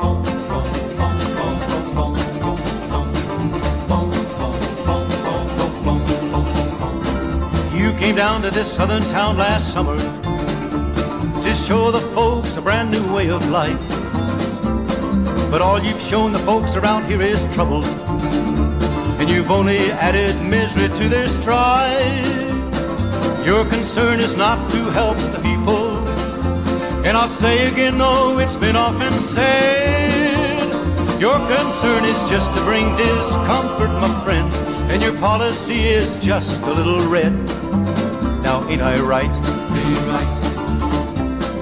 You came down to this southern town last summer to show the folks a brand new way of life. But all you've shown the folks around here is trouble, and you've only added misery to their strife. Your concern is not to help the people, and I'll say again, though it's been often said, your concern is just to bring discomfort, my friend, and your policy is just a little red. Now, ain't I right? Ain't you right?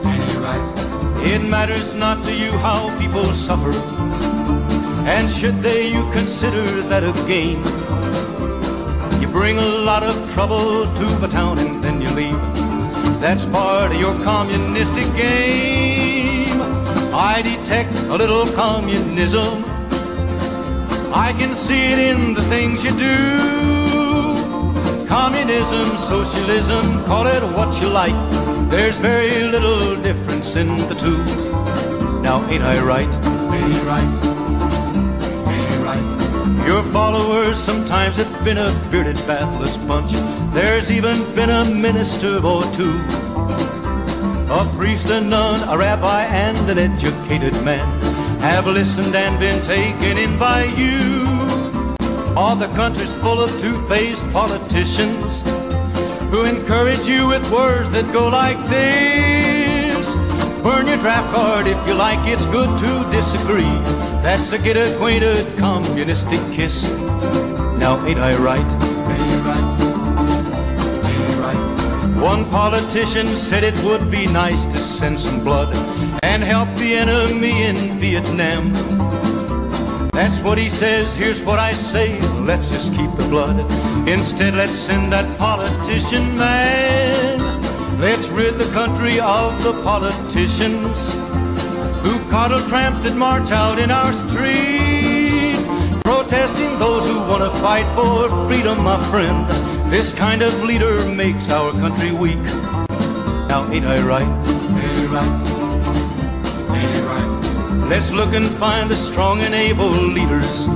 Ain't you right? It matters not to you how people suffer, and should they, you consider that a gain. You bring a lot of trouble to the town and then you leave. That's part of your communistic game. I detect a little communism. I can see it in the things you do. Communism, socialism, call it what you like. There's very little difference in the two. Now, ain't I right? Ain't you right? Your followers sometimes have been a bearded, bathless bunch. There's even been a minister or two. A priest, a nun, a rabbi, and an educated man have listened and been taken in by you. All the country's full of two-faced politicians who encourage you with words that go like this. Burn your draft card if you like, it's good to disagree. That's a get acquainted communistic kiss. Now, ain't I right? Ain't right? Ain't right? One politician said it would be nice to send some blood and help the enemy in Vietnam. That's what he says, here's what I say, let's just keep the blood. Instead, let's send that politician man. Let's rid the country of the politicians who coddle tramps that march out in our street, protesting those who want to fight for freedom, my friend. This kind of leader makes our country weak. Now, ain't I right? Ain't right? Ain't right? Let's look and find the strong and able leaders.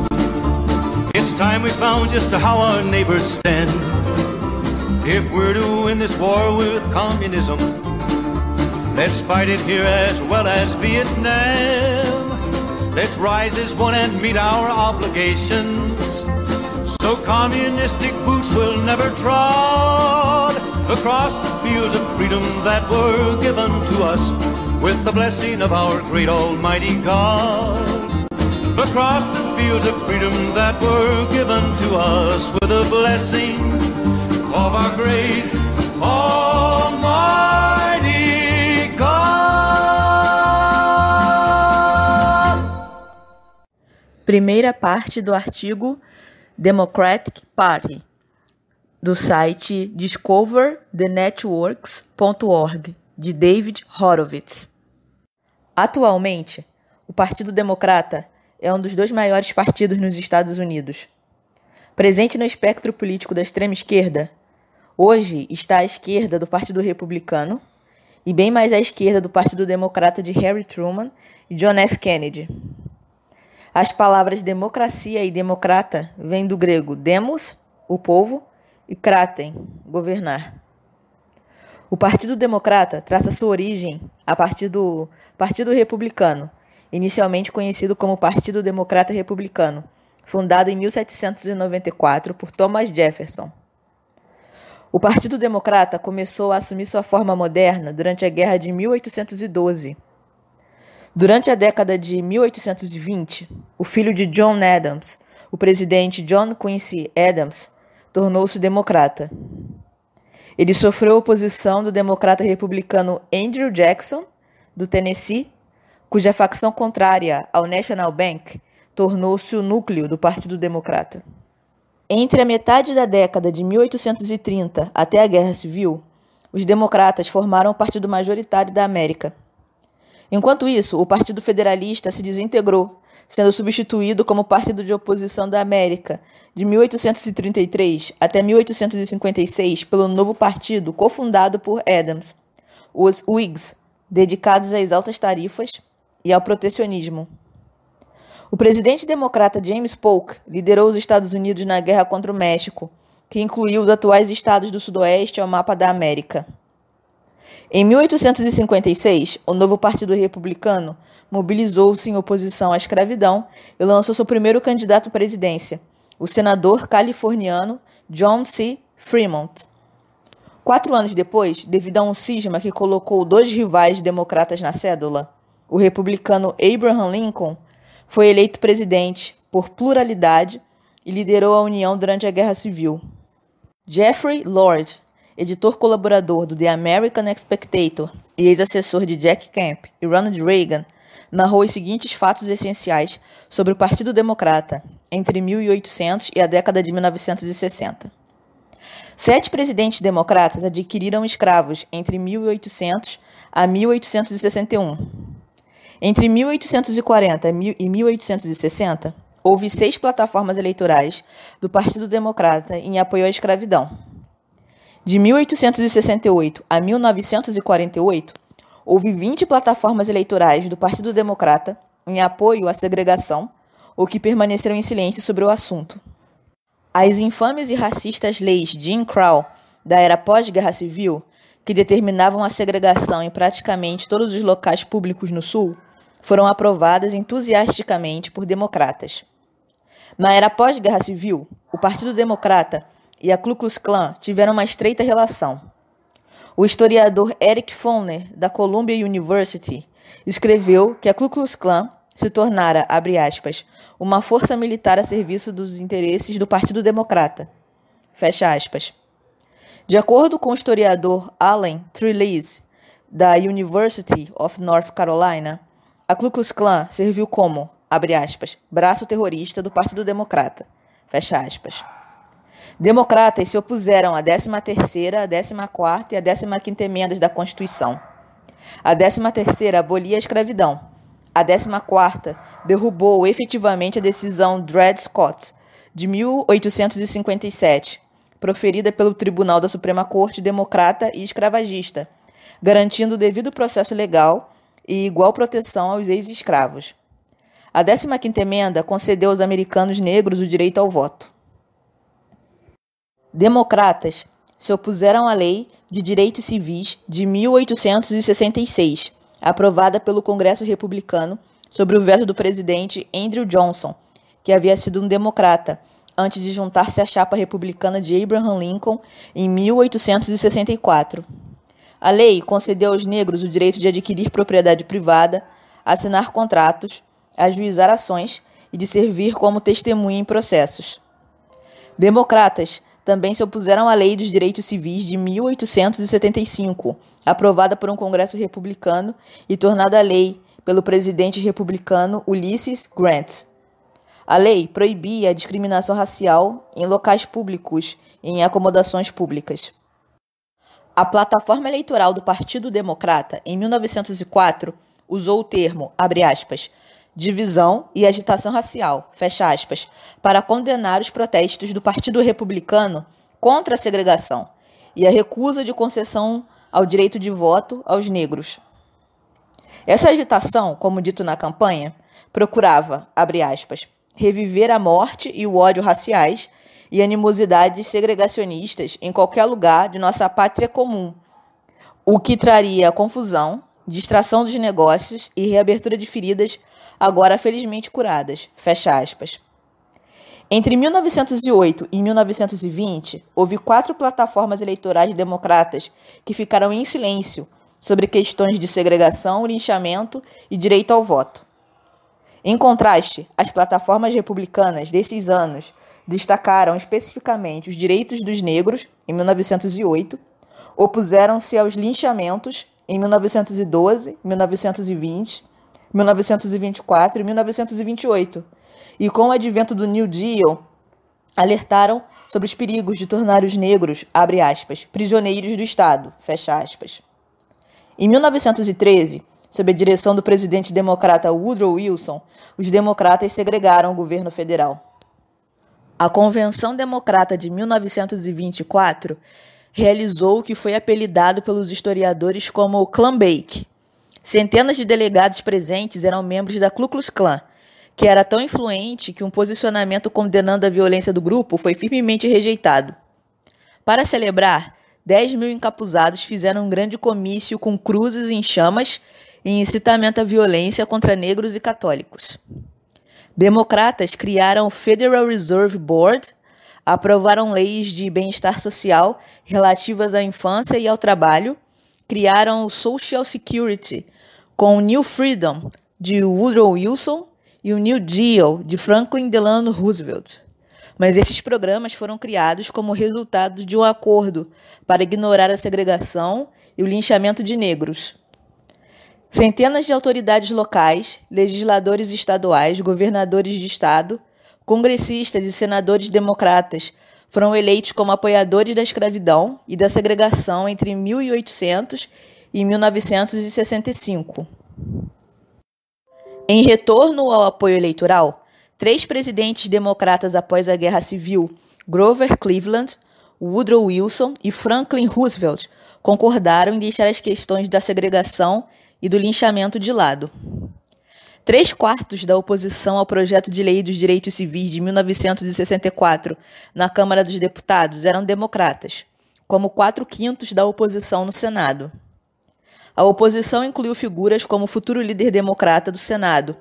It's time we found just how our neighbors stand. If we're to win this war with communism, let's fight it here as well as Vietnam. Let's rise as one and meet our obligations. So communistic boots will never trod across the fields of freedom that were given to us with the blessing of our great almighty God. Across the fields of freedom that were given to us with the blessing of our great almighty God. Primeira parte do artigo Democratic Party, do site discoverthenetworks.org, de David Horowitz. Atualmente, o Partido Democrata é um dos dois maiores partidos nos Estados Unidos. Presente no espectro político da extrema esquerda, hoje está à esquerda do Partido Republicano e bem mais à esquerda do Partido Democrata de Harry Truman e John F. Kennedy. As palavras democracia e democrata vêm do grego demos, o povo, e kraten, governar. O Partido Democrata traça sua origem a partir do Partido Republicano, inicialmente conhecido como Partido Democrata Republicano, fundado em 1794 por Thomas Jefferson. O Partido Democrata começou a assumir sua forma moderna durante a Guerra de 1812. Durante a década de 1820, o filho de John Adams, o presidente John Quincy Adams, tornou-se democrata. Ele sofreu oposição do democrata republicano Andrew Jackson, do Tennessee, cuja facção contrária ao National Bank tornou-se o núcleo do Partido Democrata. Entre a metade da década de 1830 até a Guerra Civil, os democratas formaram o partido majoritário da América. Enquanto isso, o Partido Federalista se desintegrou, sendo substituído como Partido de Oposição da América de 1833 até 1856 pelo novo partido cofundado por Adams, os Whigs, dedicados às altas tarifas e ao protecionismo. O presidente democrata James Polk liderou os Estados Unidos na guerra contra o México, que incluiu os atuais estados do Sudoeste ao mapa da América. Em 1856, o novo Partido Republicano mobilizou-se em oposição à escravidão e lançou seu primeiro candidato à presidência, o senador californiano John C. Fremont. Quatro anos depois, devido a um cisma que colocou dois rivais democratas na cédula, o republicano Abraham Lincoln foi eleito presidente por pluralidade e liderou a União durante a Guerra Civil. Jeffrey Lord, editor colaborador do The American Spectator e ex-assessor de Jack Kemp e Ronald Reagan, narrou os seguintes fatos essenciais sobre o Partido Democrata entre 1800 e a década de 1960. Sete presidentes democratas adquiriram escravos entre 1800 a 1861. Entre 1840 e 1860, houve seis plataformas eleitorais do Partido Democrata em apoio à escravidão. De 1868 a 1948, houve 20 plataformas eleitorais do Partido Democrata em apoio à segregação ou que permaneceram em silêncio sobre o assunto. As infames e racistas leis Jim Crow da era pós-guerra civil, que determinavam a segregação em praticamente todos os locais públicos no Sul, foram aprovadas entusiasticamente por democratas. Na era pós-guerra civil, o Partido Democrata e a Ku Klux Klan tiveram uma estreita relação. O historiador Eric Foner, da Columbia University, escreveu que a Ku Klux Klan se tornara, abre aspas, uma força militar a serviço dos interesses do Partido Democrata. Fecha aspas. De acordo com o historiador Allen Trelease, da University of North Carolina, a Ku Klux Klan serviu como, abre aspas, braço terrorista do Partido Democrata. Fecha aspas. Democratas se opuseram à 13ª, à 14ª e à 15ª emendas da Constituição. A 13ª abolia a escravidão. A 14ª derrubou efetivamente a decisão Dred Scott, de 1857, proferida pelo Tribunal da Suprema Corte democrata e escravagista, garantindo o devido processo legal e igual proteção aos ex-escravos. A 15ª emenda concedeu aos americanos negros o direito ao voto. Democratas se opuseram à Lei de Direitos Civis de 1866, aprovada pelo Congresso Republicano sobre o veto do presidente Andrew Johnson, que havia sido um democrata, antes de juntar-se à chapa republicana de Abraham Lincoln em 1864. A lei concedeu aos negros o direito de adquirir propriedade privada, assinar contratos, ajuizar ações e de servir como testemunha em processos. Democratas também se opuseram à Lei dos Direitos Civis de 1875, aprovada por um Congresso republicano e tornada lei pelo presidente republicano Ulysses Grant. A lei proibia a discriminação racial em locais públicos e em acomodações públicas. A plataforma eleitoral do Partido Democrata, em 1904, usou o termo, abre aspas, divisão e agitação racial, fecha aspas, para condenar os protestos do Partido Republicano contra a segregação e a recusa de concessão ao direito de voto aos negros. Essa agitação, como dito na campanha, procurava, abre aspas, reviver a morte e o ódio raciais e animosidades segregacionistas em qualquer lugar de nossa pátria comum, o que traria confusão, distração dos negócios e reabertura de feridas agora felizmente curadas. Fecha aspas. Entre 1908 e 1920, houve quatro plataformas eleitorais democratas que ficaram em silêncio sobre questões de segregação, linchamento e direito ao voto. Em contraste, as plataformas republicanas desses anos destacaram especificamente os direitos dos negros, em 1908, opuseram-se aos linchamentos, em 1912, 1920 1924 e 1928, e com o advento do New Deal, alertaram sobre os perigos de tornar os negros, abre aspas, prisioneiros do Estado, fecha aspas. Em 1913, sob a direção do presidente democrata Woodrow Wilson, os democratas segregaram o governo federal. A Convenção Democrata de 1924 realizou o que foi apelidado pelos historiadores como Clan Bake, Centenas de delegados presentes eram membros da Ku Klux Klan, que era tão influente que um posicionamento condenando a violência do grupo foi firmemente rejeitado. Para celebrar, 10 mil encapuzados fizeram um grande comício com cruzes em chamas e incitamento à violência contra negros e católicos. Democratas criaram o Federal Reserve Board, aprovaram leis de bem-estar social relativas à infância e ao trabalho, criaram o Social Security com o New Freedom de Woodrow Wilson e o New Deal de Franklin Delano Roosevelt. Mas esses programas foram criados como resultado de um acordo para ignorar a segregação e o linchamento de negros. Centenas de autoridades locais, legisladores estaduais, governadores de estado, congressistas e senadores democratas foram eleitos como apoiadores da escravidão e da segregação entre 1800 e 1965. Em retorno ao apoio eleitoral, três presidentes democratas após a Guerra Civil, Grover Cleveland, Woodrow Wilson e Franklin Roosevelt, concordaram em deixar as questões da segregação e do linchamento de lado. Três quartos da oposição ao projeto de lei dos direitos civis de 1964 na Câmara dos Deputados eram democratas, como quatro quintos da oposição no Senado. A oposição incluiu figuras como o futuro líder democrata do Senado,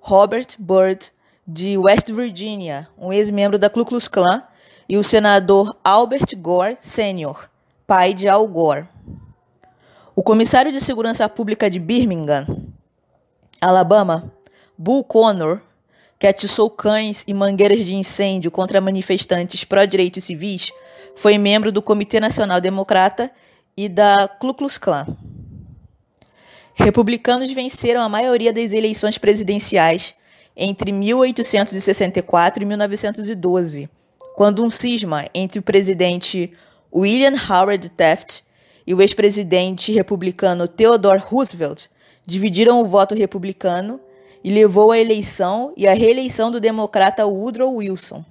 Robert Byrd, de West Virginia, um ex-membro da Ku Klux Klan, e o senador Albert Gore Sr., pai de Al Gore. O comissário de Segurança Pública de Birmingham, Alabama, Bull Connor, que atiçou cães e mangueiras de incêndio contra manifestantes pró-direitos civis, foi membro do Comitê Nacional Democrata e da Ku Klux Klan. Republicanos venceram a maioria das eleições presidenciais entre 1864 e 1912, quando um cisma entre o presidente William Howard Taft e o ex-presidente republicano Theodore Roosevelt dividiram o voto republicano e levou à eleição e à reeleição do democrata Woodrow Wilson.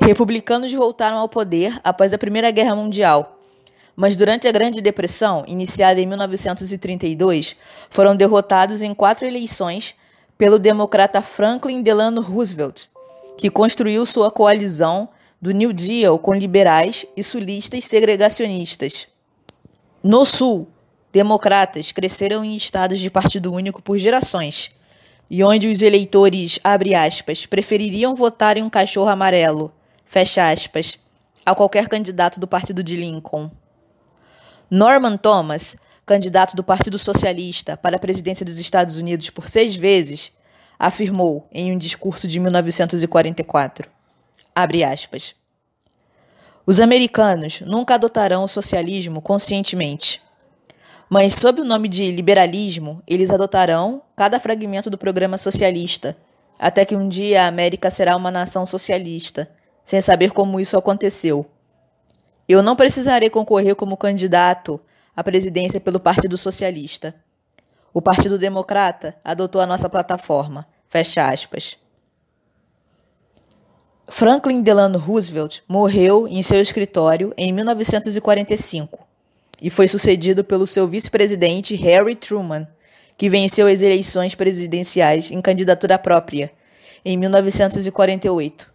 Republicanos voltaram ao poder após a Primeira Guerra Mundial mas durante a Grande Depressão, iniciada em 1932, foram derrotados em quatro eleições pelo democrata Franklin Delano Roosevelt, que construiu sua coalizão do New Deal com liberais e sulistas segregacionistas. No Sul, democratas cresceram em estados de partido único por gerações, e onde os eleitores, abre aspas, prefeririam votar em um cachorro amarelo, fecha aspas, a qualquer candidato do partido de Lincoln. Norman Thomas, candidato do Partido Socialista para a presidência dos Estados Unidos por seis vezes, afirmou em um discurso de 1944, aspas, Os americanos nunca adotarão o socialismo conscientemente, mas sob o nome de liberalismo, eles adotarão cada fragmento do programa socialista, até que um dia a América será uma nação socialista, sem saber como isso aconteceu. Eu não precisarei concorrer como candidato à presidência pelo Partido Socialista. O Partido Democrata adotou a nossa plataforma. Fecha aspas. Franklin Delano Roosevelt morreu em seu escritório em 1945 e foi sucedido pelo seu vice-presidente Harry Truman, que venceu as eleições presidenciais em candidatura própria em 1948.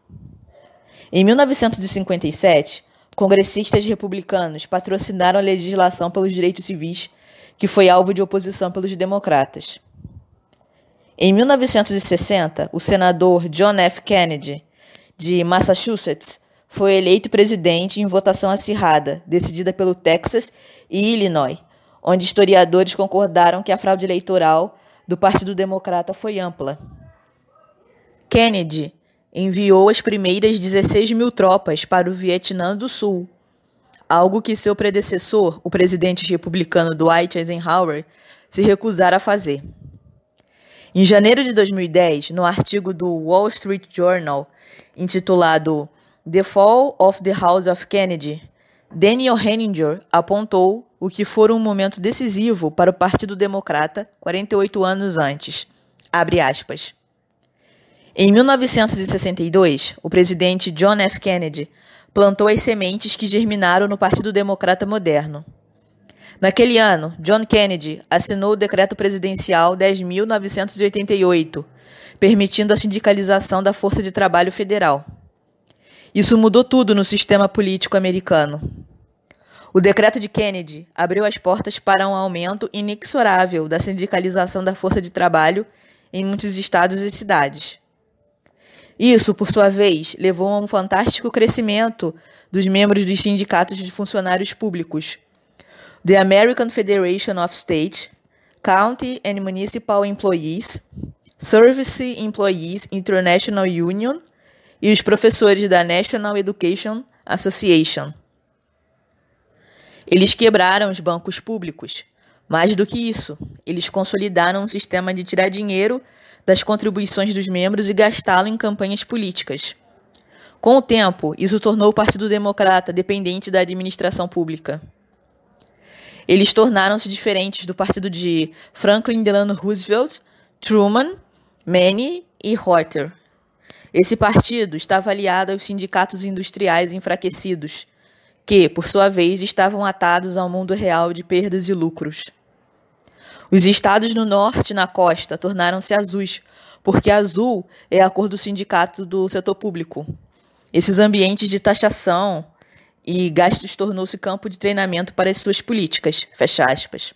Em 1957, Congressistas republicanos patrocinaram a legislação pelos direitos civis, que foi alvo de oposição pelos democratas. Em 1960, o senador John F. Kennedy, de Massachusetts, foi eleito presidente em votação acirrada, decidida pelo Texas e Illinois, onde historiadores concordaram que a fraude eleitoral do Partido Democrata foi ampla. Kennedy enviou as primeiras 16 mil tropas para o Vietnã do Sul, algo que seu predecessor, o presidente republicano Dwight Eisenhower, se recusara a fazer. Em janeiro de 2010, no artigo do Wall Street Journal intitulado The Fall of the House of Kennedy, Daniel Henninger apontou o que fora um momento decisivo para o Partido Democrata 48 anos antes. Abre aspas. Em 1962, o presidente John F. Kennedy plantou as sementes que germinaram no Partido Democrata Moderno. Naquele ano, John Kennedy assinou o Decreto Presidencial 10.988, permitindo a sindicalização da força de trabalho federal. Isso mudou tudo no sistema político americano. O decreto de Kennedy abriu as portas para um aumento inexorável da sindicalização da força de trabalho em muitos estados e cidades. Isso, por sua vez, levou a um fantástico crescimento dos membros dos sindicatos de funcionários públicos, The American Federation of State, County and Municipal Employees, Service Employees International Union e os professores da National Education Association. Eles quebraram os bancos públicos. Mais do que isso, eles consolidaram um sistema de tirar dinheiro das contribuições dos membros e gastá-lo em campanhas políticas. Com o tempo, isso tornou o Partido Democrata dependente da administração pública. Eles tornaram-se diferentes do partido de Franklin Delano Roosevelt, Truman, Manny e Horter. Esse partido estava aliado aos sindicatos industriais enfraquecidos que, por sua vez, estavam atados ao mundo real de perdas e lucros. Os estados no norte na costa tornaram-se azuis, porque azul é a cor do sindicato do setor público. Esses ambientes de taxação e gastos tornou-se campo de treinamento para as suas políticas. Fecha aspas.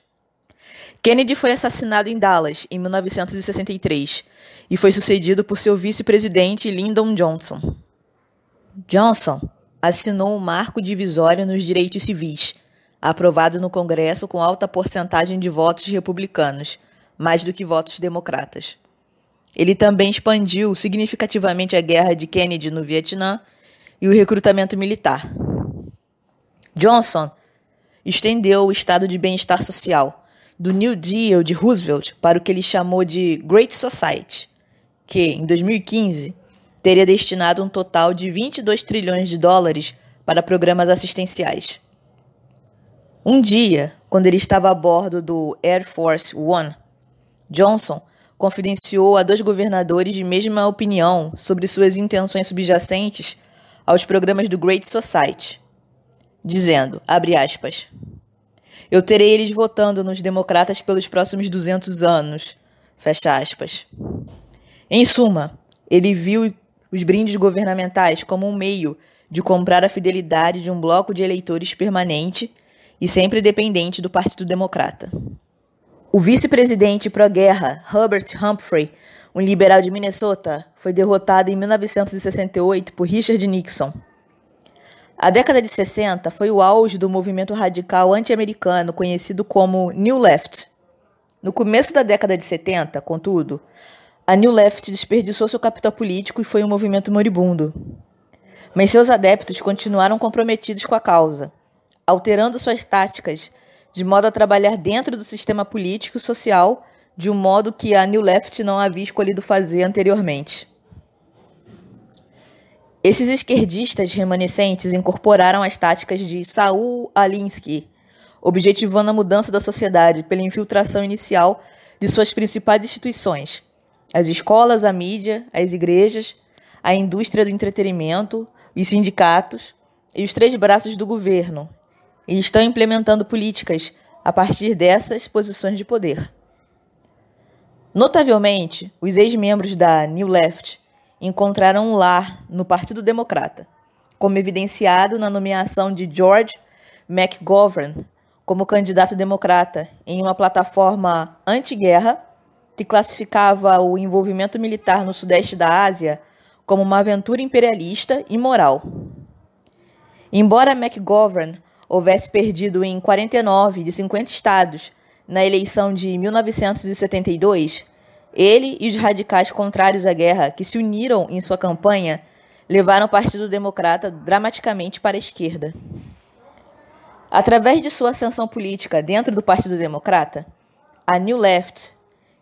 Kennedy foi assassinado em Dallas em 1963 e foi sucedido por seu vice-presidente Lyndon Johnson. Johnson assinou um marco divisório nos direitos civis, aprovado no Congresso com alta porcentagem de votos republicanos, mais do que votos democratas. Ele também expandiu significativamente a guerra de Kennedy no Vietnã e o recrutamento militar. Johnson estendeu o estado de bem-estar social do New Deal de Roosevelt para o que ele chamou de Great Society, que, em 2015, teria destinado um total de 22 trilhões de dólares para programas assistenciais. Um dia, quando ele estava a bordo do Air Force One, Johnson confidenciou a dois governadores de mesma opinião sobre suas intenções subjacentes aos programas do Great Society, dizendo, abre aspas, eu terei eles votando nos democratas pelos próximos 200 anos, fecha aspas. Em suma, ele viu os brindes governamentais como um meio de comprar a fidelidade de um bloco de eleitores permanente e sempre dependente do Partido Democrata. O vice-presidente pró-guerra, Herbert Humphrey, um liberal de Minnesota, foi derrotado em 1968 por Richard Nixon. A década de 60 foi o auge do movimento radical anti-americano conhecido como New Left. No começo da década de 70, contudo, a New Left desperdiçou seu capital político e foi um movimento moribundo. Mas seus adeptos continuaram comprometidos com a causa, alterando suas táticas de modo a trabalhar dentro do sistema político e social de um modo que a New Left não havia escolhido fazer anteriormente. Esses esquerdistas remanescentes incorporaram as táticas de Saul Alinsky, objetivando a mudança da sociedade pela infiltração inicial de suas principais instituições, as escolas, a mídia, as igrejas, a indústria do entretenimento, os sindicatos e os três braços do governo, e estão implementando políticas a partir dessas posições de poder. Notavelmente, os ex-membros da New Left encontraram um lar no Partido Democrata, como evidenciado na nomeação de George McGovern como candidato democrata em uma plataforma anti-guerra que classificava o envolvimento militar no sudeste da Ásia como uma aventura imperialista e moral. Embora McGovern houvesse perdido em 49 de 50 estados na eleição de 1972, ele e os radicais contrários à guerra que se uniram em sua campanha levaram o Partido Democrata dramaticamente para a esquerda. Através de sua ascensão política dentro do Partido Democrata, a New Left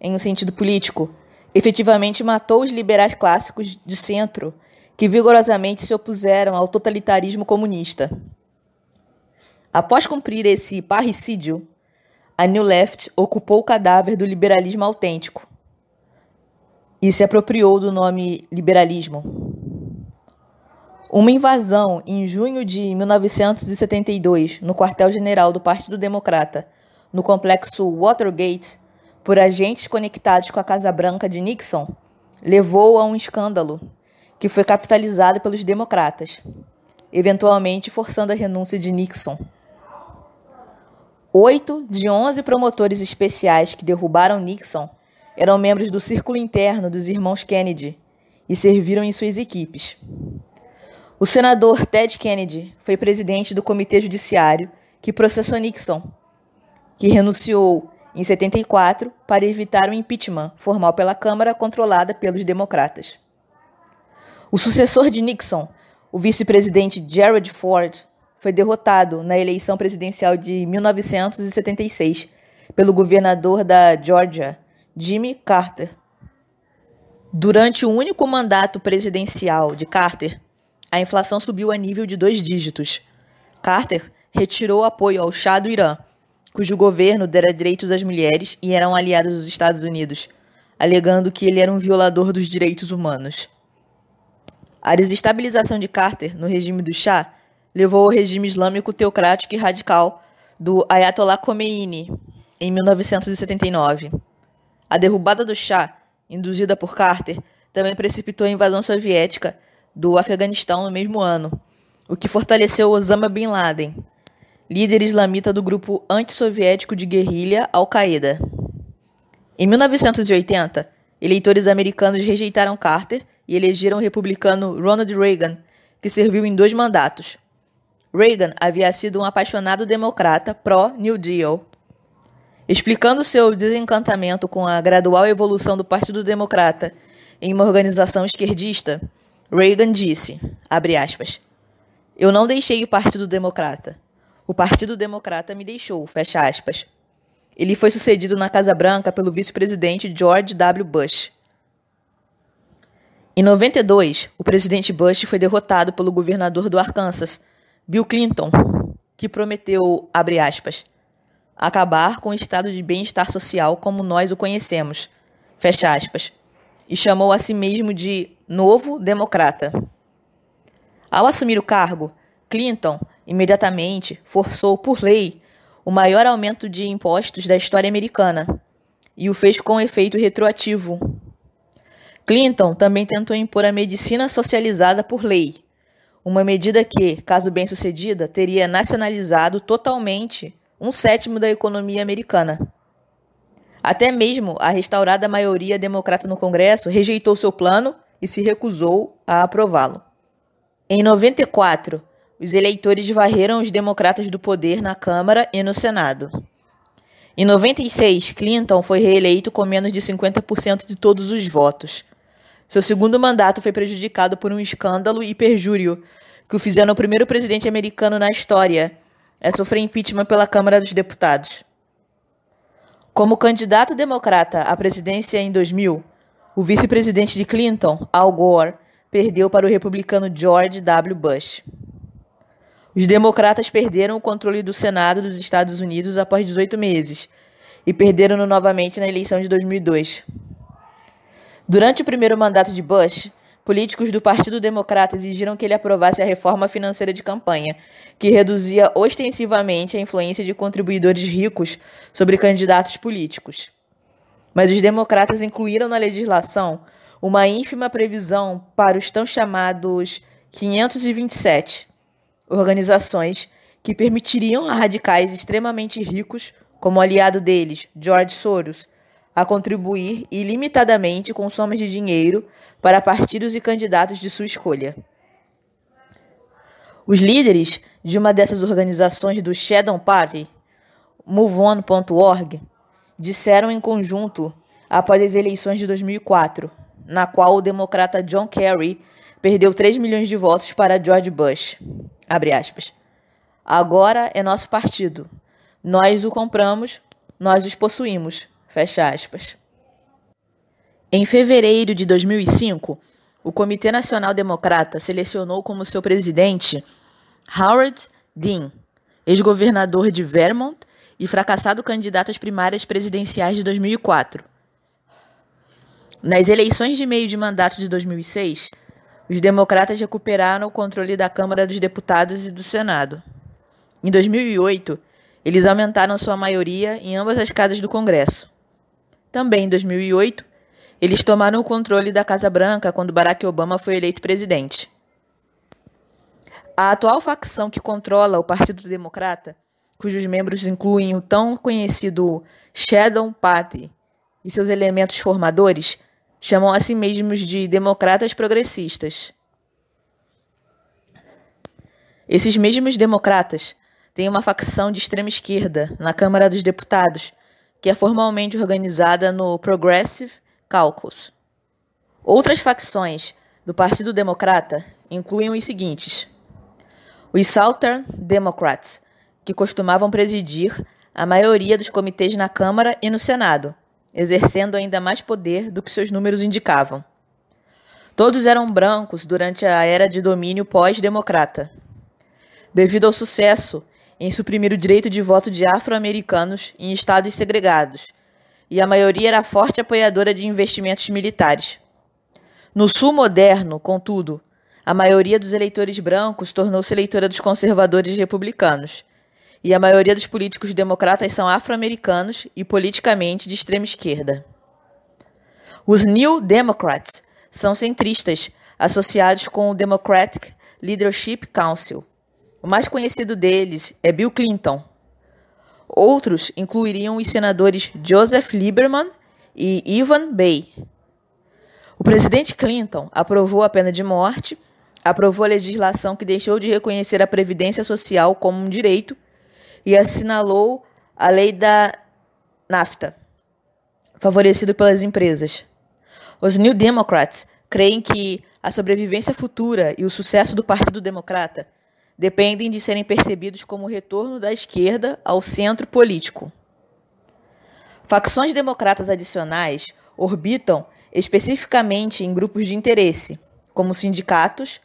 em um sentido político, efetivamente matou os liberais clássicos de centro que vigorosamente se opuseram ao totalitarismo comunista. Após cumprir esse parricídio, a New Left ocupou o cadáver do liberalismo autêntico e se apropriou do nome liberalismo. Uma invasão em junho de 1972 no quartel-general do Partido Democrata, no complexo Watergate, por agentes conectados com a Casa Branca de Nixon levou a um escândalo que foi capitalizado pelos democratas, eventualmente forçando a renúncia de Nixon. Oito de onze promotores especiais que derrubaram Nixon eram membros do círculo interno dos irmãos Kennedy e serviram em suas equipes. O senador Ted Kennedy foi presidente do Comitê Judiciário que processou Nixon, que renunciou em 74 para evitar o impeachment formal pela Câmara controlada pelos democratas. O sucessor de Nixon, o vice-presidente Gerald Ford, foi derrotado na eleição presidencial de 1976 pelo governador da Georgia, Jimmy Carter. Durante o único mandato presidencial de Carter, a inflação subiu a nível de dois dígitos. Carter retirou apoio ao Shah do Irã, cujo governo dera direitos às mulheres e eram aliados dos Estados Unidos, alegando que ele era um violador dos direitos humanos. A desestabilização de Carter no regime do Shah levou ao regime islâmico teocrático e radical do Ayatollah Khomeini em 1979. A derrubada do Shah, induzida por Carter, também precipitou a invasão soviética do Afeganistão no mesmo ano, o que fortaleceu Osama Bin Laden, líder islamita do grupo antissoviético de guerrilha Al-Qaeda. Em 1980, eleitores americanos rejeitaram Carter e elegeram o republicano Ronald Reagan, que serviu em dois mandatos, Reagan havia sido um apaixonado democrata pró-New Deal. Explicando seu desencantamento com a gradual evolução do Partido Democrata em uma organização esquerdista, Reagan disse, aspas, Eu não deixei o Partido Democrata. O Partido Democrata me deixou. Ele foi sucedido na Casa Branca pelo vice-presidente George W. Bush. Em 92, o presidente Bush foi derrotado pelo governador do Arkansas, Bill Clinton, que prometeu, aspas, acabar com o estado de bem-estar social como nós o conhecemos, fecha aspas, e chamou a si mesmo de novo democrata. Ao assumir o cargo, Clinton imediatamente forçou por lei o maior aumento de impostos da história americana e o fez com efeito retroativo. Clinton também tentou impor a medicina socializada por lei, uma medida que, caso bem sucedida, teria nacionalizado totalmente um sétimo da economia americana. Até mesmo a restaurada maioria democrata no Congresso rejeitou seu plano e se recusou a aprová-lo. Em 94, os eleitores varreram os democratas do poder na Câmara e no Senado. Em 96, Clinton foi reeleito com menos de 50% de todos os votos. Seu segundo mandato foi prejudicado por um escândalo e perjúrio que o fizeram o primeiro presidente americano na história a sofrer impeachment pela Câmara dos Deputados. Como candidato democrata à presidência em 2000, o vice-presidente de Clinton, Al Gore, perdeu para o republicano George W. Bush. Os democratas perderam o controle do Senado dos Estados Unidos após 18 meses e perderam-no novamente na eleição de 2002. Durante o primeiro mandato de Bush, políticos do Partido Democrata exigiram que ele aprovasse a reforma financeira de campanha, que reduzia ostensivamente a influência de contribuidores ricos sobre candidatos políticos. Mas os democratas incluíram na legislação uma ínfima previsão para os tão chamados 527 organizações que permitiriam a radicais extremamente ricos, como aliado deles, George Soros, a contribuir ilimitadamente com somas de dinheiro para partidos e candidatos de sua escolha. Os líderes de uma dessas organizações do Shadow Party, MoveOn.org, disseram em conjunto após as eleições de 2004, na qual o democrata John Kerry perdeu 3 milhões de votos para George Bush. Agora é nosso partido. Nós o compramos, nós os possuímos. Fecha aspas. Em fevereiro de 2005, o Comitê Nacional Democrata selecionou como seu presidente Howard Dean, ex-governador de Vermont e fracassado candidato às primárias presidenciais de 2004. Nas eleições de meio de mandato de 2006, os democratas recuperaram o controle da Câmara dos Deputados e do Senado. Em 2008, eles aumentaram sua maioria em ambas as casas do Congresso. Também em 2008, Eles tomaram o controle da Casa Branca quando Barack Obama foi eleito presidente. A atual facção que controla o Partido Democrata, cujos membros incluem o tão conhecido Shadow Party e seus elementos formadores, chamam a si mesmos de democratas progressistas. Esses mesmos democratas têm uma facção de extrema esquerda na Câmara dos Deputados, que é formalmente organizada no Progressive Caucus. Outras facções do Partido Democrata incluem os seguintes: os Southern Democrats, que costumavam presidir a maioria dos comitês na Câmara e no Senado, exercendo ainda mais poder do que seus números indicavam. Todos eram brancos durante a era de domínio pós-democrata. Devido ao sucesso em suprimir o direito de voto de afro-americanos em estados segregados, e a maioria era forte apoiadora de investimentos militares. No Sul moderno, contudo, a maioria dos eleitores brancos tornou-se eleitora dos conservadores republicanos, e a maioria dos políticos democratas são afro-americanos e politicamente de extrema esquerda. Os New Democrats são centristas, associados com o Democratic Leadership Council. O mais conhecido deles é Bill Clinton. Outros incluiriam os senadores Joseph Lieberman e Ivan Bay. O presidente Clinton aprovou a pena de morte aprovou a legislação que deixou de reconhecer a previdência social como um direito e assinalou a lei da NAFTA, favorecido pelas empresas. Os New Democrats creem que a sobrevivência futura e o sucesso do Partido Democrata dependem de serem percebidos como o retorno da esquerda ao centro político. Facções democratas adicionais orbitam especificamente em grupos de interesse, como sindicatos,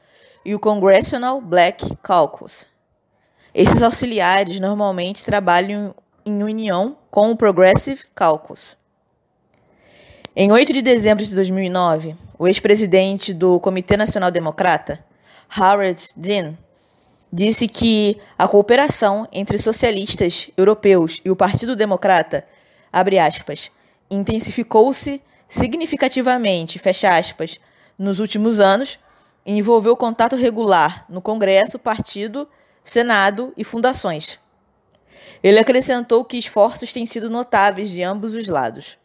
e o Congressional Black Caucus. Esses auxiliares normalmente trabalham em união com o Progressive Caucus. Em 8 de dezembro de 2009, o ex-presidente do Comitê Nacional Democrata, Howard Dean, disse que a cooperação entre socialistas europeus e o Partido Democrata, intensificou-se significativamente, aspas, nos últimos anos, envolveu contato regular no Congresso, partido, Senado e fundações. Ele acrescentou que esforços têm sido notáveis de ambos os lados.